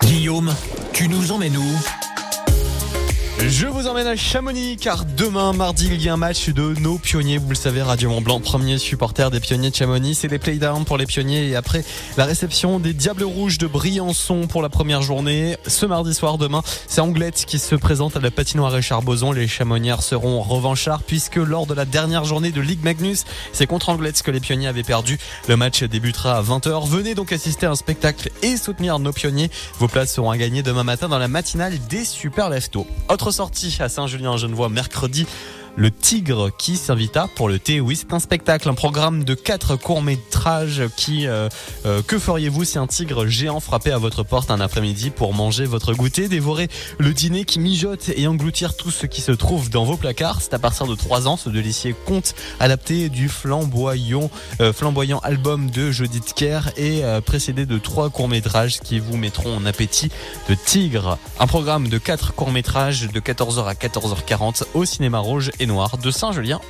Guillaume, tu nous emmènes où? Je vous emmène à Chamonix car demain mardi il y a un match de nos pionniers. Vous le savez, Radio Mont Blanc, premier supporter des pionniers de Chamonix. C'est des playdowns pour les pionniers et après la réception des Diables Rouges de Briançon pour la première journée. Ce mardi soir demain, c'est Anglette qui se présente à la patinoire Richard Boson. Les Chamonières seront revanchards puisque lors de la dernière journée de Ligue Magnus, c'est contre Anglette que les pionniers avaient perdu. Le match débutera à 20h. Venez donc assister à un spectacle et soutenir nos pionniers. Vos places seront à gagner demain matin dans la matinale des Super Leftos. Autre sortie à Saint-Julien-Genevois mercredi le Tigre qui s'invita pour le thé. Oui, c'est un spectacle, un programme de quatre courts-métrages qui euh, euh, que feriez-vous si un tigre géant frappait à votre porte un après-midi pour manger votre goûter, dévorer le dîner qui mijote et engloutir tout ce qui se trouve dans vos placards? C'est à partir de 3 ans ce délicieux conte adapté du flamboyant euh, flamboyant album de Judith Kerr et précédé de trois courts-métrages qui vous mettront en appétit de tigre. Un programme de quatre courts-métrages de 14h à 14h40 au cinéma rouge noir de Saint-Julien en